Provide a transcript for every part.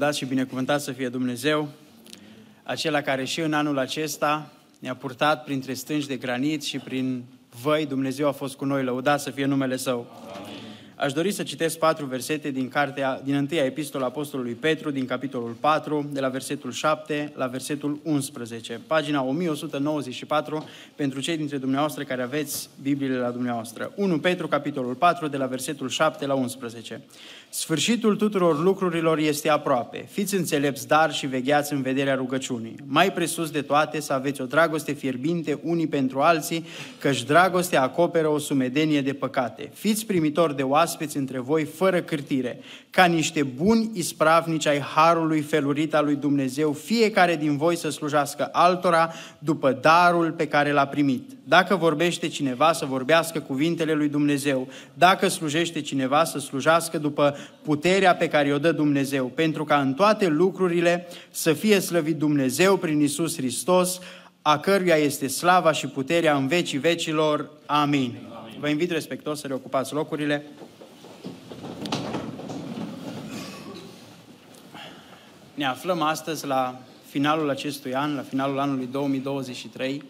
Amin, lăudat și binecuvântat să fie Dumnezeu, acela care și în anul acesta ne-a purtat printre stânci de granit și prin văi Dumnezeu a fost cu noi, lăudat să fie numele Său. Amin. Aș dori să citesc patru versete din, cartea, din întâia epistola Apostolului Petru, din capitolul 4, de la versetul 7 la versetul 11. Pagina 1194 pentru cei dintre dumneavoastră care aveți Bibliile la dumneavoastră. 1 Petru, capitolul 4, de la versetul 7 la 11. Sfârșitul tuturor lucrurilor este aproape. Fiți înțelepți, dar și vegheați în vederea rugăciunii. Mai presus de toate să aveți o dragoste fierbinte unii pentru alții, căci dragostea acoperă o sumedenie de păcate. Fiți primitori de oaspeți între voi fără cârtire, ca niște buni ispravnici ai harului felurit al lui Dumnezeu, fiecare din voi să slujească altora după darul pe care l-a primit. Dacă vorbește cineva, să vorbească cuvintele lui Dumnezeu. Dacă slujește cineva, să slujească după puterea pe care o dă Dumnezeu, pentru ca în toate lucrurile să fie slăvit Dumnezeu prin Isus Hristos, a căruia este slava și puterea în vecii vecilor. Amin. Amin. Vă invit respectos să reocupați locurile. Ne aflăm astăzi la finalul acestui an, la finalul anului 2023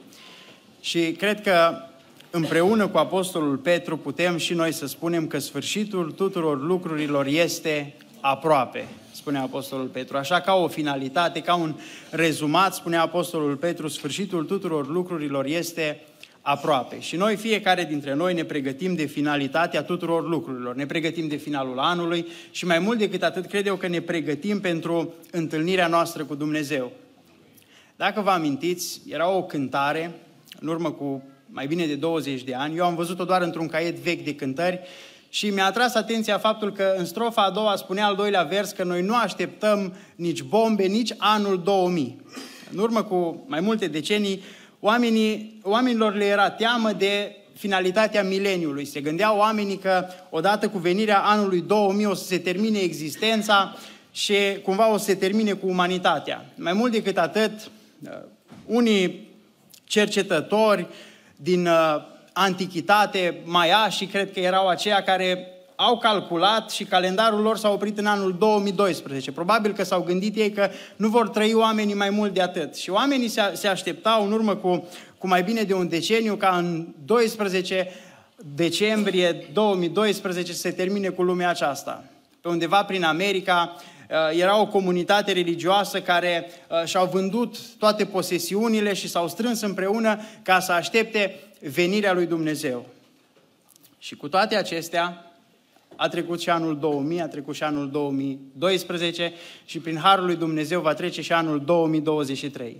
și cred că împreună cu Apostolul Petru putem și noi să spunem că sfârșitul tuturor lucrurilor este aproape, spune Apostolul Petru. Așa ca o finalitate, ca un rezumat, spune Apostolul Petru, sfârșitul tuturor lucrurilor este aproape. Și noi, fiecare dintre noi, ne pregătim de finalitatea tuturor lucrurilor. Ne pregătim de finalul anului și mai mult decât atât, cred eu că ne pregătim pentru întâlnirea noastră cu Dumnezeu. Dacă vă amintiți, era o cântare, în urmă cu mai bine de 20 de ani. Eu am văzut-o doar într-un caiet vechi de cântări și mi-a atras atenția faptul că în strofa a doua spunea al doilea vers că noi nu așteptăm nici bombe, nici anul 2000. În urmă cu mai multe decenii, oamenii, oamenilor le era teamă de finalitatea mileniului. Se gândeau oamenii că odată cu venirea anului 2000 o să se termine existența și cumva o să se termine cu umanitatea. Mai mult decât atât, uh, unii cercetători din uh, antichitate, și cred că erau aceia care au calculat și calendarul lor s-a oprit în anul 2012. Probabil că s-au gândit ei că nu vor trăi oamenii mai mult de atât. Și oamenii se, se așteptau în urmă cu, cu mai bine de un deceniu ca în 12 decembrie 2012 să se termine cu lumea aceasta. Pe undeva prin America uh, era o comunitate religioasă care uh, și-au vândut toate posesiunile și s-au strâns împreună ca să aștepte venirea lui Dumnezeu. Și cu toate acestea, a trecut și anul 2000, a trecut și anul 2012 și prin Harul lui Dumnezeu va trece și anul 2023.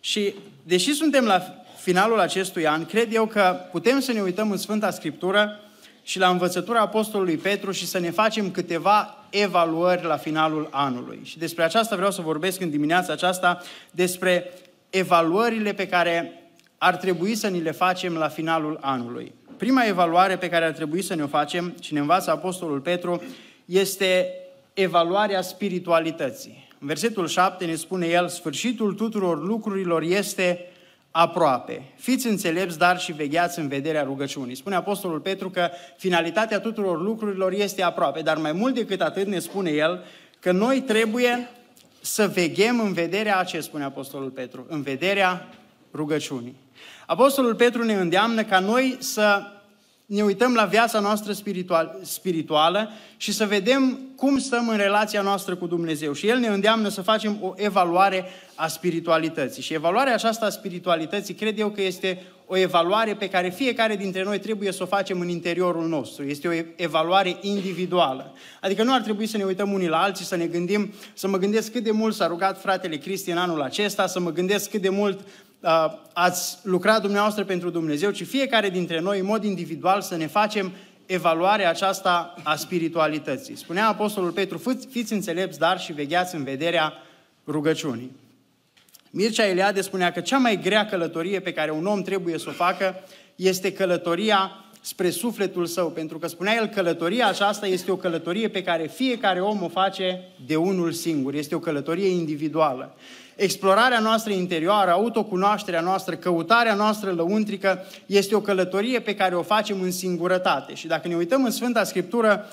Și deși suntem la finalul acestui an, cred eu că putem să ne uităm în Sfânta Scriptură și la învățătura Apostolului Petru și să ne facem câteva evaluări la finalul anului. Și despre aceasta vreau să vorbesc în dimineața aceasta, despre evaluările pe care ar trebui să ni le facem la finalul anului. Prima evaluare pe care ar trebui să ne o facem, și ne învață Apostolul Petru, este evaluarea spiritualității. În versetul 7 ne spune el, sfârșitul tuturor lucrurilor este aproape. Fiți înțelepți, dar și vegheați în vederea rugăciunii. Spune Apostolul Petru că finalitatea tuturor lucrurilor este aproape, dar mai mult decât atât ne spune el că noi trebuie să veghem în vederea a ce spune Apostolul Petru? În vederea rugăciunii. Apostolul Petru ne îndeamnă ca noi să ne uităm la viața noastră spiritual, spirituală și să vedem cum stăm în relația noastră cu Dumnezeu. Și El ne îndeamnă să facem o evaluare a spiritualității. Și evaluarea aceasta a spiritualității cred eu că este o evaluare pe care fiecare dintre noi trebuie să o facem în interiorul nostru. Este o evaluare individuală. Adică nu ar trebui să ne uităm unii la alții, să ne gândim, să mă gândesc cât de mult s-a rugat fratele Cristi în anul acesta, să mă gândesc cât de mult uh, ați lucrat dumneavoastră pentru Dumnezeu, ci fiecare dintre noi, în mod individual, să ne facem evaluarea aceasta a spiritualității. Spunea Apostolul Petru, fiți înțelepți, dar și vegheați în vederea rugăciunii. Mircea Eliade spunea că cea mai grea călătorie pe care un om trebuie să o facă este călătoria spre sufletul său, pentru că spunea el, călătoria aceasta este o călătorie pe care fiecare om o face de unul singur, este o călătorie individuală. Explorarea noastră interioară, autocunoașterea noastră, căutarea noastră lăuntrică este o călătorie pe care o facem în singurătate. Și dacă ne uităm în Sfânta Scriptură,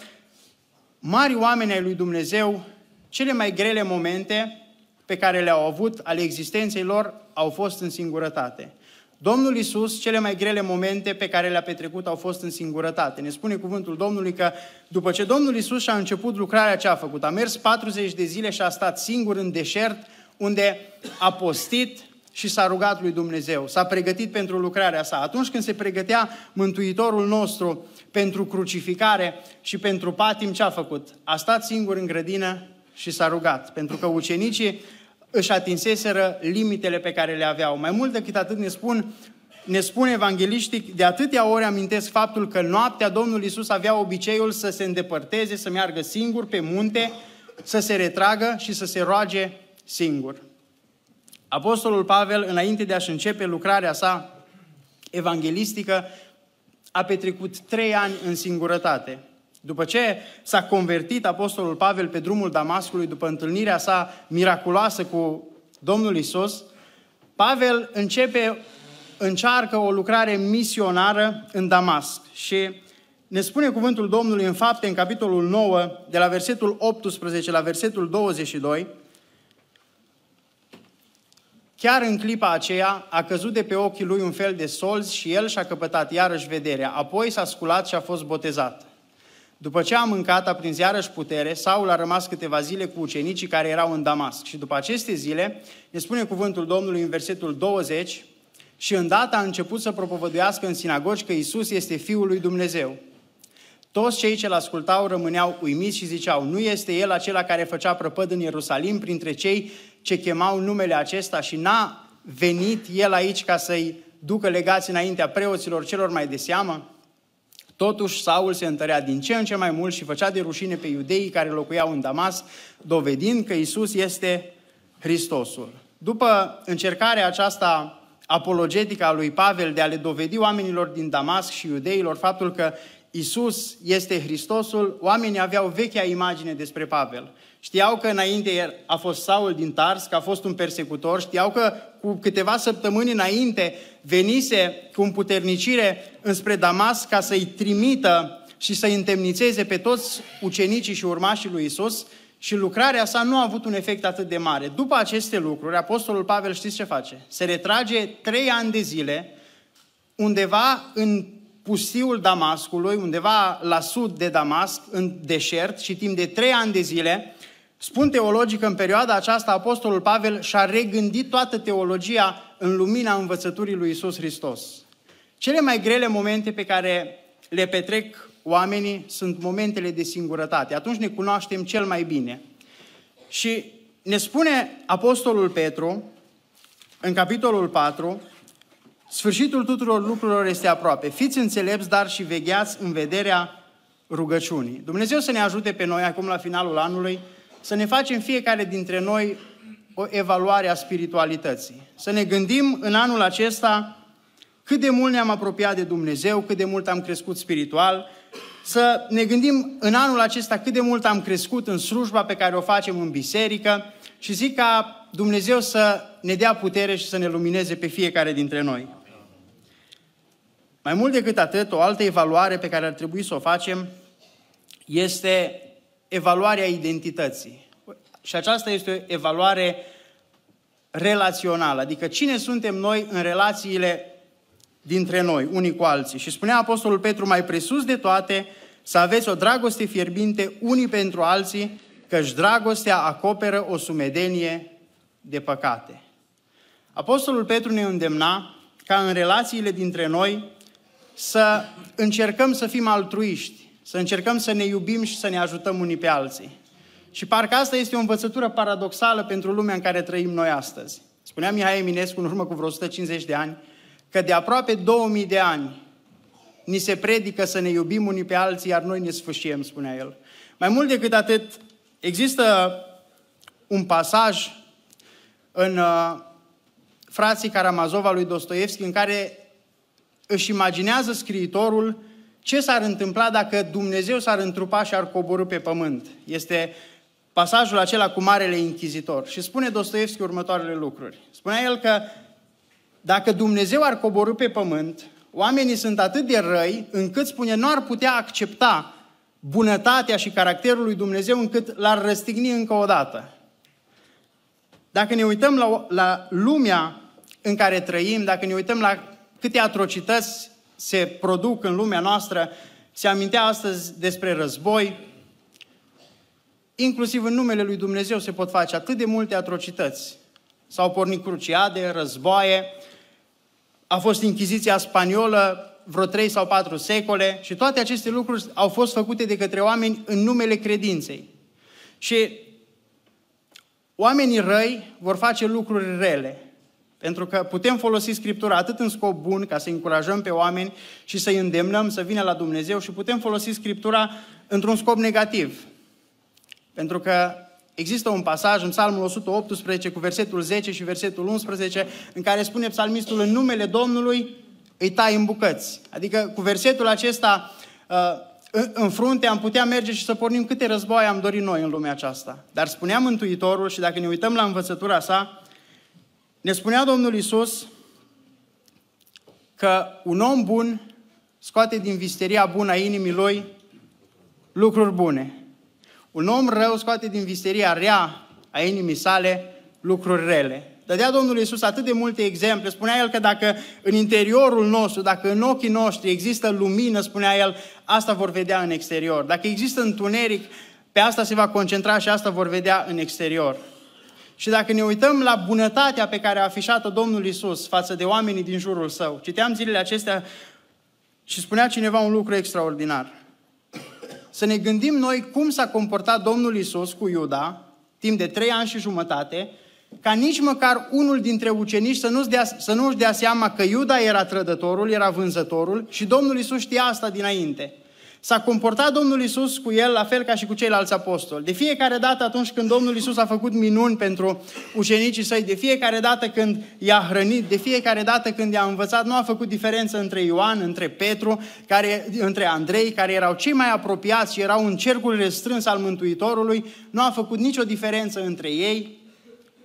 mari oameni ai lui Dumnezeu cele mai grele momente pe care le-au avut ale existenței lor au fost în singurătate. Domnul Isus, cele mai grele momente pe care le-a petrecut au fost în singurătate. Ne spune cuvântul Domnului că după ce Domnul Isus și-a început lucrarea ce a făcut, a mers 40 de zile și a stat singur în deșert, unde a postit și s-a rugat lui Dumnezeu, s-a pregătit pentru lucrarea sa. Atunci când se pregătea Mântuitorul nostru pentru crucificare și pentru patim, ce a făcut? A stat singur în grădină și s-a rugat, pentru că ucenicii își atinseseră limitele pe care le aveau. Mai mult decât atât ne spun ne spune evanghelistic, de atâtea ori amintesc faptul că noaptea Domnul Isus avea obiceiul să se îndepărteze, să meargă singur pe munte, să se retragă și să se roage singur. Apostolul Pavel, înainte de a-și începe lucrarea sa evanghelistică, a petrecut trei ani în singurătate. După ce s-a convertit Apostolul Pavel pe drumul Damascului, după întâlnirea sa miraculoasă cu Domnul Isus, Pavel începe, încearcă o lucrare misionară în Damasc și ne spune cuvântul Domnului în fapte, în capitolul 9, de la versetul 18 la versetul 22, Chiar în clipa aceea a căzut de pe ochii lui un fel de solzi și el și-a căpătat iarăși vederea. Apoi s-a sculat și a fost botezat. După ce a mâncat, a prins iarăși putere, Saul a rămas câteva zile cu ucenicii care erau în Damasc. Și după aceste zile, ne spune cuvântul Domnului în versetul 20, și îndată a început să propovăduiască în sinagogi că Isus este Fiul lui Dumnezeu. Toți cei ce-l ascultau rămâneau uimiți și ziceau, nu este el acela care făcea prăpăd în Ierusalim printre cei ce chemau numele acesta și n-a venit el aici ca să-i ducă legați înaintea preoților celor mai de seamă? Totuși, Saul se întărea din ce în ce mai mult și făcea de rușine pe iudeii care locuiau în Damas, dovedind că Isus este Hristosul. După încercarea aceasta apologetică a lui Pavel de a le dovedi oamenilor din Damasc și iudeilor faptul că Isus este Hristosul, oamenii aveau vechea imagine despre Pavel. Știau că înainte a fost Saul din Tars, că a fost un persecutor, știau că cu câteva săptămâni înainte venise cu împuternicire înspre Damas ca să-i trimită și să-i întemnițeze pe toți ucenicii și urmașii lui Isus și lucrarea sa nu a avut un efect atât de mare. După aceste lucruri, Apostolul Pavel știți ce face? Se retrage trei ani de zile undeva în pustiul Damascului, undeva la sud de Damasc, în deșert și timp de trei ani de zile Spun teologic că în perioada aceasta Apostolul Pavel și-a regândit toată teologia în lumina învățăturii lui Isus Hristos. Cele mai grele momente pe care le petrec oamenii sunt momentele de singurătate. Atunci ne cunoaștem cel mai bine. Și ne spune Apostolul Petru, în capitolul 4, sfârșitul tuturor lucrurilor este aproape. Fiți înțelepți, dar și vegheați în vederea rugăciunii. Dumnezeu să ne ajute pe noi acum la finalul anului să ne facem fiecare dintre noi o evaluare a spiritualității. Să ne gândim în anul acesta cât de mult ne-am apropiat de Dumnezeu, cât de mult am crescut spiritual, să ne gândim în anul acesta cât de mult am crescut în slujba pe care o facem în biserică și zic ca Dumnezeu să ne dea putere și să ne lumineze pe fiecare dintre noi. Mai mult decât atât, o altă evaluare pe care ar trebui să o facem este evaluarea identității. Și aceasta este o evaluare relațională, adică cine suntem noi în relațiile dintre noi, unii cu alții. Și spunea Apostolul Petru mai presus de toate să aveți o dragoste fierbinte unii pentru alții, căci dragostea acoperă o sumedenie de păcate. Apostolul Petru ne îndemna ca în relațiile dintre noi să încercăm să fim altruiști, să încercăm să ne iubim și să ne ajutăm unii pe alții. Și parcă asta este o învățătură paradoxală pentru lumea în care trăim noi astăzi. Spunea Mihai Eminescu în urmă cu vreo 150 de ani că de aproape 2000 de ani ni se predică să ne iubim unii pe alții, iar noi ne sfâșiem, spunea el. Mai mult decât atât, există un pasaj în uh, frații Karamazov lui Dostoevski în care își imaginează scriitorul ce s-ar întâmpla dacă Dumnezeu s-ar întrupa și ar coborâ pe pământ? Este pasajul acela cu Marele Inchizitor. Și spune Dostoevski următoarele lucruri. Spunea el că dacă Dumnezeu ar coborâ pe pământ, oamenii sunt atât de răi încât, spune, nu ar putea accepta bunătatea și caracterul lui Dumnezeu încât l-ar răstigni încă o dată. Dacă ne uităm la, la lumea în care trăim, dacă ne uităm la câte atrocități se produc în lumea noastră, se amintea astăzi despre război, inclusiv în numele lui Dumnezeu se pot face atât de multe atrocități. S-au pornit cruciade, războaie, a fost Inchiziția spaniolă vreo trei sau patru secole și toate aceste lucruri au fost făcute de către oameni în numele credinței. Și oamenii răi vor face lucruri rele. Pentru că putem folosi Scriptura atât în scop bun, ca să încurajăm pe oameni și să-i îndemnăm să vină la Dumnezeu și putem folosi Scriptura într-un scop negativ. Pentru că există un pasaj în Psalmul 118 cu versetul 10 și versetul 11 în care spune psalmistul în numele Domnului îi tai în bucăți. Adică cu versetul acesta uh, în frunte am putea merge și să pornim câte războaie am dorit noi în lumea aceasta. Dar spunea Mântuitorul și dacă ne uităm la învățătura sa, ne spunea Domnul Isus că un om bun scoate din visteria bună a inimii lui lucruri bune. Un om rău scoate din visteria rea a inimii sale lucruri rele. Dădea Domnul Iisus atât de multe exemple. Spunea El că dacă în interiorul nostru, dacă în ochii noștri există lumină, spunea El, asta vor vedea în exterior. Dacă există întuneric, pe asta se va concentra și asta vor vedea în exterior. Și dacă ne uităm la bunătatea pe care a afișat-o Domnul Isus față de oamenii din jurul său, citeam zilele acestea și spunea cineva un lucru extraordinar. Să ne gândim noi cum s-a comportat Domnul Isus cu Iuda timp de trei ani și jumătate, ca nici măcar unul dintre ucenici să, nu-și dea, să nu-și dea seama că Iuda era trădătorul, era vânzătorul și Domnul Isus știa asta dinainte. S-a comportat Domnul Isus cu el la fel ca și cu ceilalți apostoli. De fiecare dată atunci când Domnul Isus a făcut minuni pentru ucenicii săi, de fiecare dată când i-a hrănit, de fiecare dată când i-a învățat, nu a făcut diferență între Ioan, între Petru, care, între Andrei, care erau cei mai apropiați și erau în cercul restrâns al Mântuitorului, nu a făcut nicio diferență între ei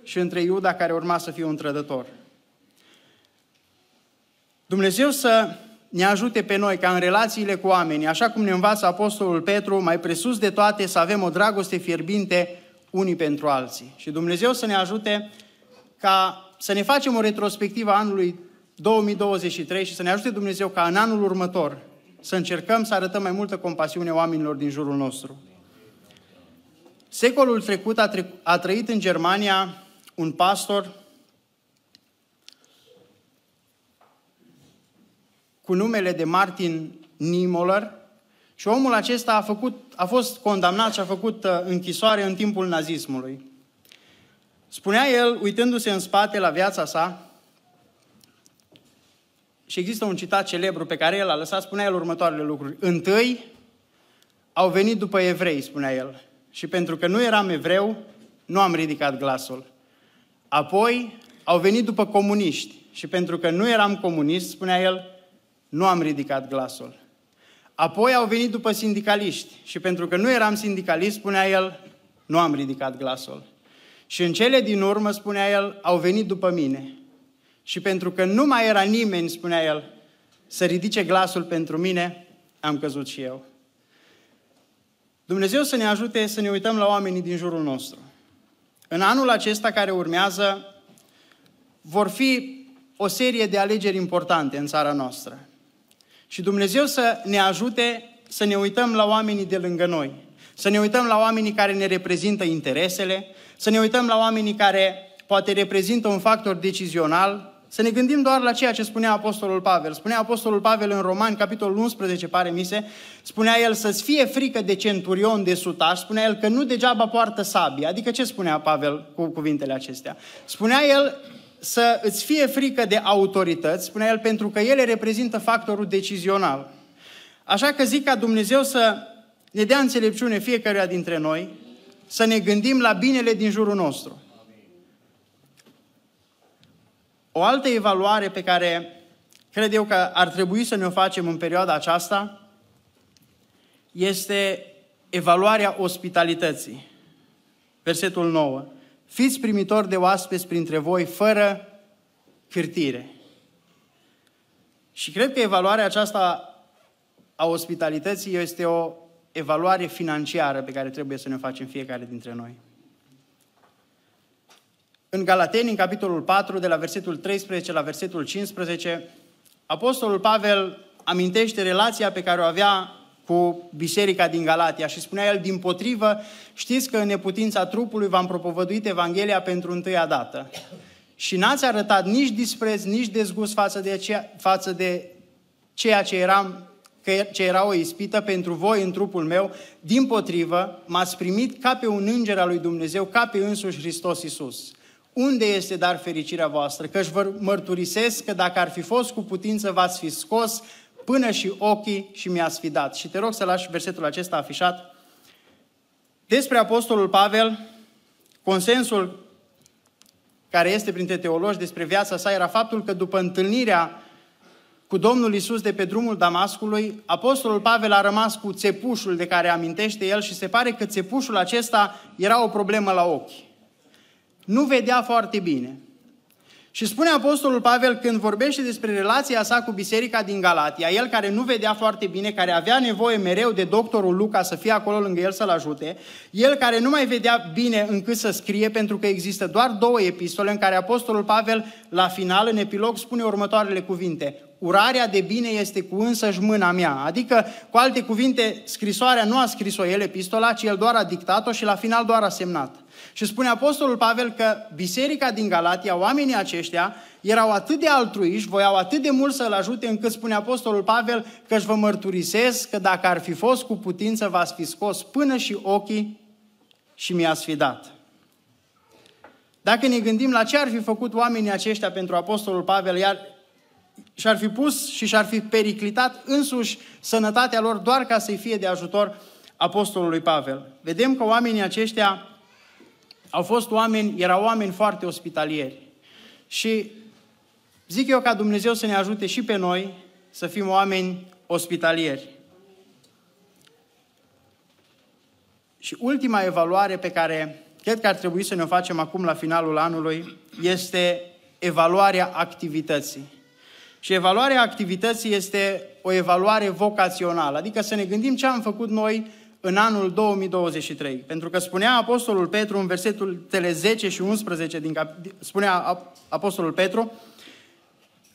și între Iuda, care urma să fie un trădător. Dumnezeu să ne ajute pe noi ca în relațiile cu oamenii, așa cum ne învață Apostolul Petru, mai presus de toate să avem o dragoste fierbinte unii pentru alții. Și Dumnezeu să ne ajute ca să ne facem o retrospectivă a anului 2023 și să ne ajute Dumnezeu ca în anul următor să încercăm să arătăm mai multă compasiune oamenilor din jurul nostru. Secolul trecut a, tre- a trăit în Germania un pastor cu numele de Martin Niemöller și omul acesta a, făcut, a fost condamnat și a făcut uh, închisoare în timpul nazismului. Spunea el, uitându-se în spate la viața sa, și există un citat celebru pe care el a lăsat, spunea el următoarele lucruri. Întâi au venit după evrei, spunea el. Și pentru că nu eram evreu, nu am ridicat glasul. Apoi au venit după comuniști. Și pentru că nu eram comunist, spunea el, nu am ridicat glasul. Apoi au venit după sindicaliști și pentru că nu eram sindicalist, spunea el, nu am ridicat glasul. Și în cele din urmă, spunea el, au venit după mine. Și pentru că nu mai era nimeni, spunea el, să ridice glasul pentru mine, am căzut și eu. Dumnezeu să ne ajute să ne uităm la oamenii din jurul nostru. În anul acesta care urmează, vor fi o serie de alegeri importante în țara noastră. Și Dumnezeu să ne ajute să ne uităm la oamenii de lângă noi, să ne uităm la oamenii care ne reprezintă interesele, să ne uităm la oamenii care poate reprezintă un factor decizional, să ne gândim doar la ceea ce spunea Apostolul Pavel. Spunea Apostolul Pavel în Romani, capitolul 11, pare mi se, spunea el să-ți fie frică de centurion, de sutaș, spunea el că nu degeaba poartă sabie. Adică ce spunea Pavel cu cuvintele acestea? Spunea el să îți fie frică de autorități, spunea el, pentru că ele reprezintă factorul decizional. Așa că zic ca Dumnezeu să ne dea înțelepciune fiecăruia dintre noi, să ne gândim la binele din jurul nostru. O altă evaluare pe care cred eu că ar trebui să ne o facem în perioada aceasta este evaluarea ospitalității. Versetul 9. Fiți primitori de oaspeți printre voi fără cârtire. Și cred că evaluarea aceasta a ospitalității este o evaluare financiară pe care trebuie să ne facem fiecare dintre noi. În Galateni, în capitolul 4, de la versetul 13 la versetul 15, Apostolul Pavel amintește relația pe care o avea cu biserica din Galatia și spunea el, din potrivă, știți că în neputința trupului v-am propovăduit Evanghelia pentru întâia dată. Și n-ați arătat nici dispreț, nici dezgust față de, ceea, față de ceea ce era, ce era o ispită pentru voi în trupul meu. Din potrivă, m-ați primit ca pe un înger al lui Dumnezeu, ca pe însuși Hristos Iisus. Unde este dar fericirea voastră? Căci vă mărturisesc că dacă ar fi fost cu putință, v-ați fi scos până și ochii și mi-ați fi dat. Și te rog să lași versetul acesta afișat. Despre Apostolul Pavel, consensul care este printre teologi despre viața sa era faptul că după întâlnirea cu Domnul Isus de pe drumul Damascului, Apostolul Pavel a rămas cu țepușul de care amintește el și se pare că țepușul acesta era o problemă la ochi. Nu vedea foarte bine. Și spune Apostolul Pavel când vorbește despre relația sa cu biserica din Galatia, el care nu vedea foarte bine, care avea nevoie mereu de doctorul Luca să fie acolo lângă el să-l ajute, el care nu mai vedea bine încât să scrie, pentru că există doar două epistole în care Apostolul Pavel, la final, în epilog, spune următoarele cuvinte. Urarea de bine este cu însăși mâna mea. Adică, cu alte cuvinte, scrisoarea nu a scris-o el, epistola, ci el doar a dictat-o și la final doar a semnat. Și spune Apostolul Pavel că biserica din Galatia, oamenii aceștia, erau atât de altruiști, voiau atât de mult să-l ajute, încât spune Apostolul Pavel că își vă mărturisesc că dacă ar fi fost cu putință, v-ați fi scos până și ochii și mi-ați fi dat. Dacă ne gândim la ce ar fi făcut oamenii aceștia pentru Apostolul Pavel, iar și-ar fi pus și și-ar fi periclitat însuși sănătatea lor doar ca să-i fie de ajutor Apostolului Pavel. Vedem că oamenii aceștia au fost oameni, erau oameni foarte ospitalieri. Și zic eu ca Dumnezeu să ne ajute și pe noi să fim oameni ospitalieri. Și ultima evaluare pe care cred că ar trebui să ne o facem acum la finalul anului este evaluarea activității. Și evaluarea activității este o evaluare vocațională, adică să ne gândim ce am făcut noi în anul 2023. Pentru că spunea Apostolul Petru în versetul 10 și 11, din cap- spunea Apostolul Petru,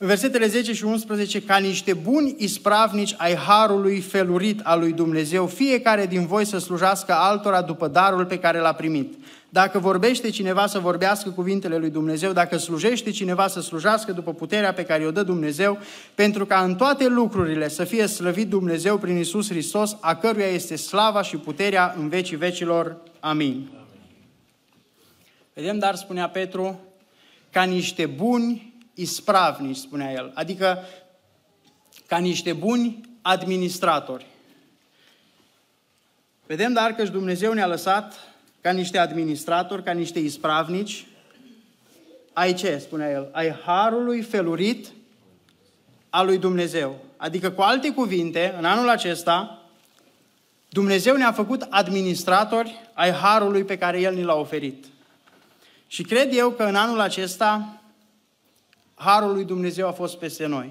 în versetele 10 și 11, ca niște buni ispravnici ai harului felurit al lui Dumnezeu, fiecare din voi să slujească altora după darul pe care l-a primit. Dacă vorbește cineva să vorbească cuvintele lui Dumnezeu, dacă slujește cineva să slujească după puterea pe care o dă Dumnezeu, pentru ca în toate lucrurile să fie slăvit Dumnezeu prin Isus Hristos, a căruia este slava și puterea în vecii vecilor. Amin. Vedem, dar spunea Petru, ca niște buni ispravnici, spunea el, adică ca niște buni administratori. Vedem, dar că Dumnezeu ne-a lăsat ca niște administratori, ca niște ispravnici, ai ce, spunea el, ai harului felurit al lui Dumnezeu. Adică, cu alte cuvinte, în anul acesta, Dumnezeu ne-a făcut administratori ai harului pe care El ni l-a oferit. Și cred eu că în anul acesta, harul lui Dumnezeu a fost peste noi.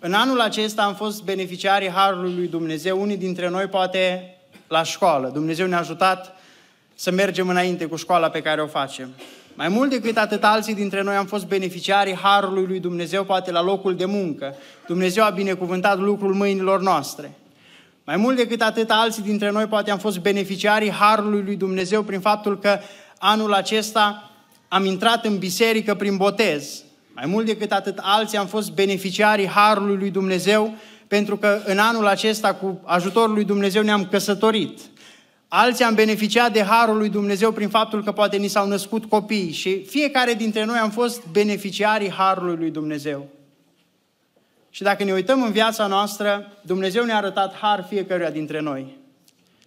În anul acesta am fost beneficiarii harului lui Dumnezeu, unii dintre noi poate la școală. Dumnezeu ne-a ajutat să mergem înainte cu școala pe care o facem. Mai mult decât atât, alții dintre noi am fost beneficiarii Harului lui Dumnezeu, poate la locul de muncă. Dumnezeu a binecuvântat lucrul mâinilor noastre. Mai mult decât atât, alții dintre noi poate am fost beneficiarii Harului lui Dumnezeu prin faptul că anul acesta am intrat în biserică prin botez. Mai mult decât atât, alții am fost beneficiarii Harului lui Dumnezeu pentru că în anul acesta, cu ajutorul lui Dumnezeu, ne-am căsătorit. Alții am beneficiat de harul lui Dumnezeu prin faptul că poate ni s-au născut copii și fiecare dintre noi am fost beneficiarii harului lui Dumnezeu. Și dacă ne uităm în viața noastră, Dumnezeu ne-a arătat har fiecăruia dintre noi.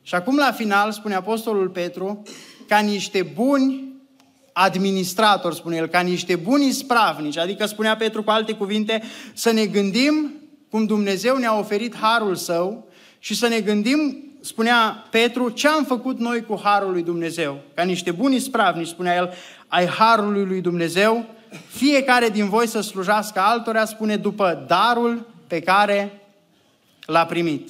Și acum la final spune Apostolul Petru, ca niște buni administratori, spune el, ca niște buni spravnici, adică spunea Petru cu alte cuvinte, să ne gândim cum Dumnezeu ne-a oferit harul său și să ne gândim spunea Petru, ce am făcut noi cu harul lui Dumnezeu? Ca niște buni spravnici, spunea el, ai harului lui Dumnezeu, fiecare din voi să slujească altora, spune, după darul pe care l-a primit.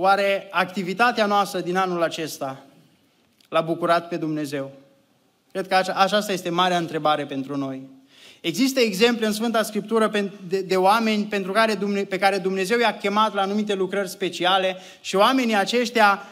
Oare activitatea noastră din anul acesta l-a bucurat pe Dumnezeu? Cred că aceasta este marea întrebare pentru noi. Există exemple în Sfânta Scriptură de, de oameni pentru care, pe care Dumnezeu i-a chemat la anumite lucrări speciale și oamenii aceștia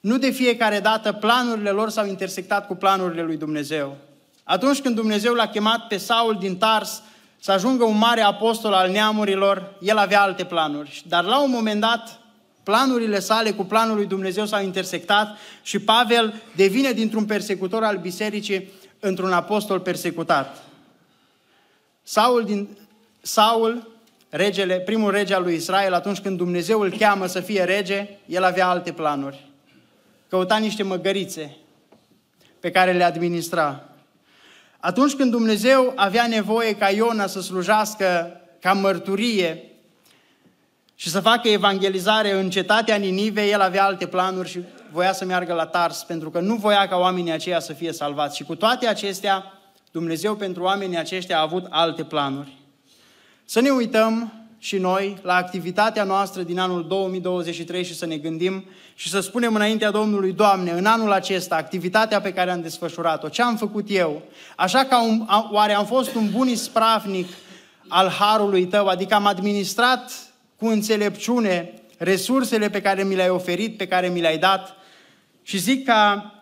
nu de fiecare dată planurile lor s-au intersectat cu planurile lui Dumnezeu. Atunci când Dumnezeu l-a chemat pe Saul din Tars să ajungă un mare apostol al neamurilor, el avea alte planuri. Dar la un moment dat, planurile sale cu planul lui Dumnezeu s-au intersectat și Pavel devine dintr-un persecutor al bisericii într-un apostol persecutat. Saul, din, Saul regele, primul rege al lui Israel, atunci când Dumnezeu îl cheamă să fie rege, el avea alte planuri. Căuta niște măgărițe pe care le administra. Atunci când Dumnezeu avea nevoie ca Iona să slujească ca mărturie și să facă evangelizare în cetatea Ninive, el avea alte planuri și voia să meargă la Tars, pentru că nu voia ca oamenii aceia să fie salvați. Și cu toate acestea, Dumnezeu pentru oamenii aceștia a avut alte planuri. Să ne uităm și noi la activitatea noastră din anul 2023 și să ne gândim și să spunem înaintea Domnului, Doamne, în anul acesta, activitatea pe care am desfășurat-o, ce am făcut eu, așa ca un, oare am fost un bun ispravnic al harului Tău, adică am administrat cu înțelepciune resursele pe care mi le-ai oferit, pe care mi le-ai dat și zic ca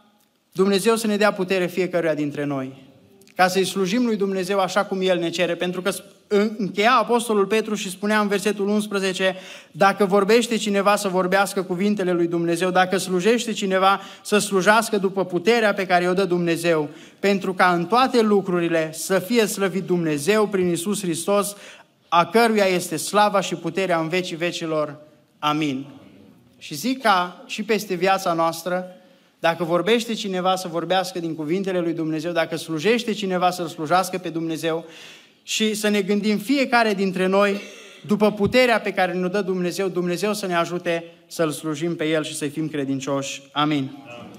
Dumnezeu să ne dea putere fiecăruia dintre noi ca să-i slujim lui Dumnezeu așa cum El ne cere. Pentru că încheia Apostolul Petru și spunea în versetul 11, dacă vorbește cineva să vorbească cuvintele lui Dumnezeu, dacă slujește cineva să slujească după puterea pe care o dă Dumnezeu, pentru ca în toate lucrurile să fie slăvit Dumnezeu prin Isus Hristos, a căruia este slava și puterea în vecii vecilor. Amin. Și zic ca și peste viața noastră, dacă vorbește cineva să vorbească din cuvintele lui Dumnezeu, dacă slujește cineva să-L slujească pe Dumnezeu și să ne gândim fiecare dintre noi după puterea pe care ne dă Dumnezeu, Dumnezeu să ne ajute să-L slujim pe El și să-i fim credincioși. Amin. Amin.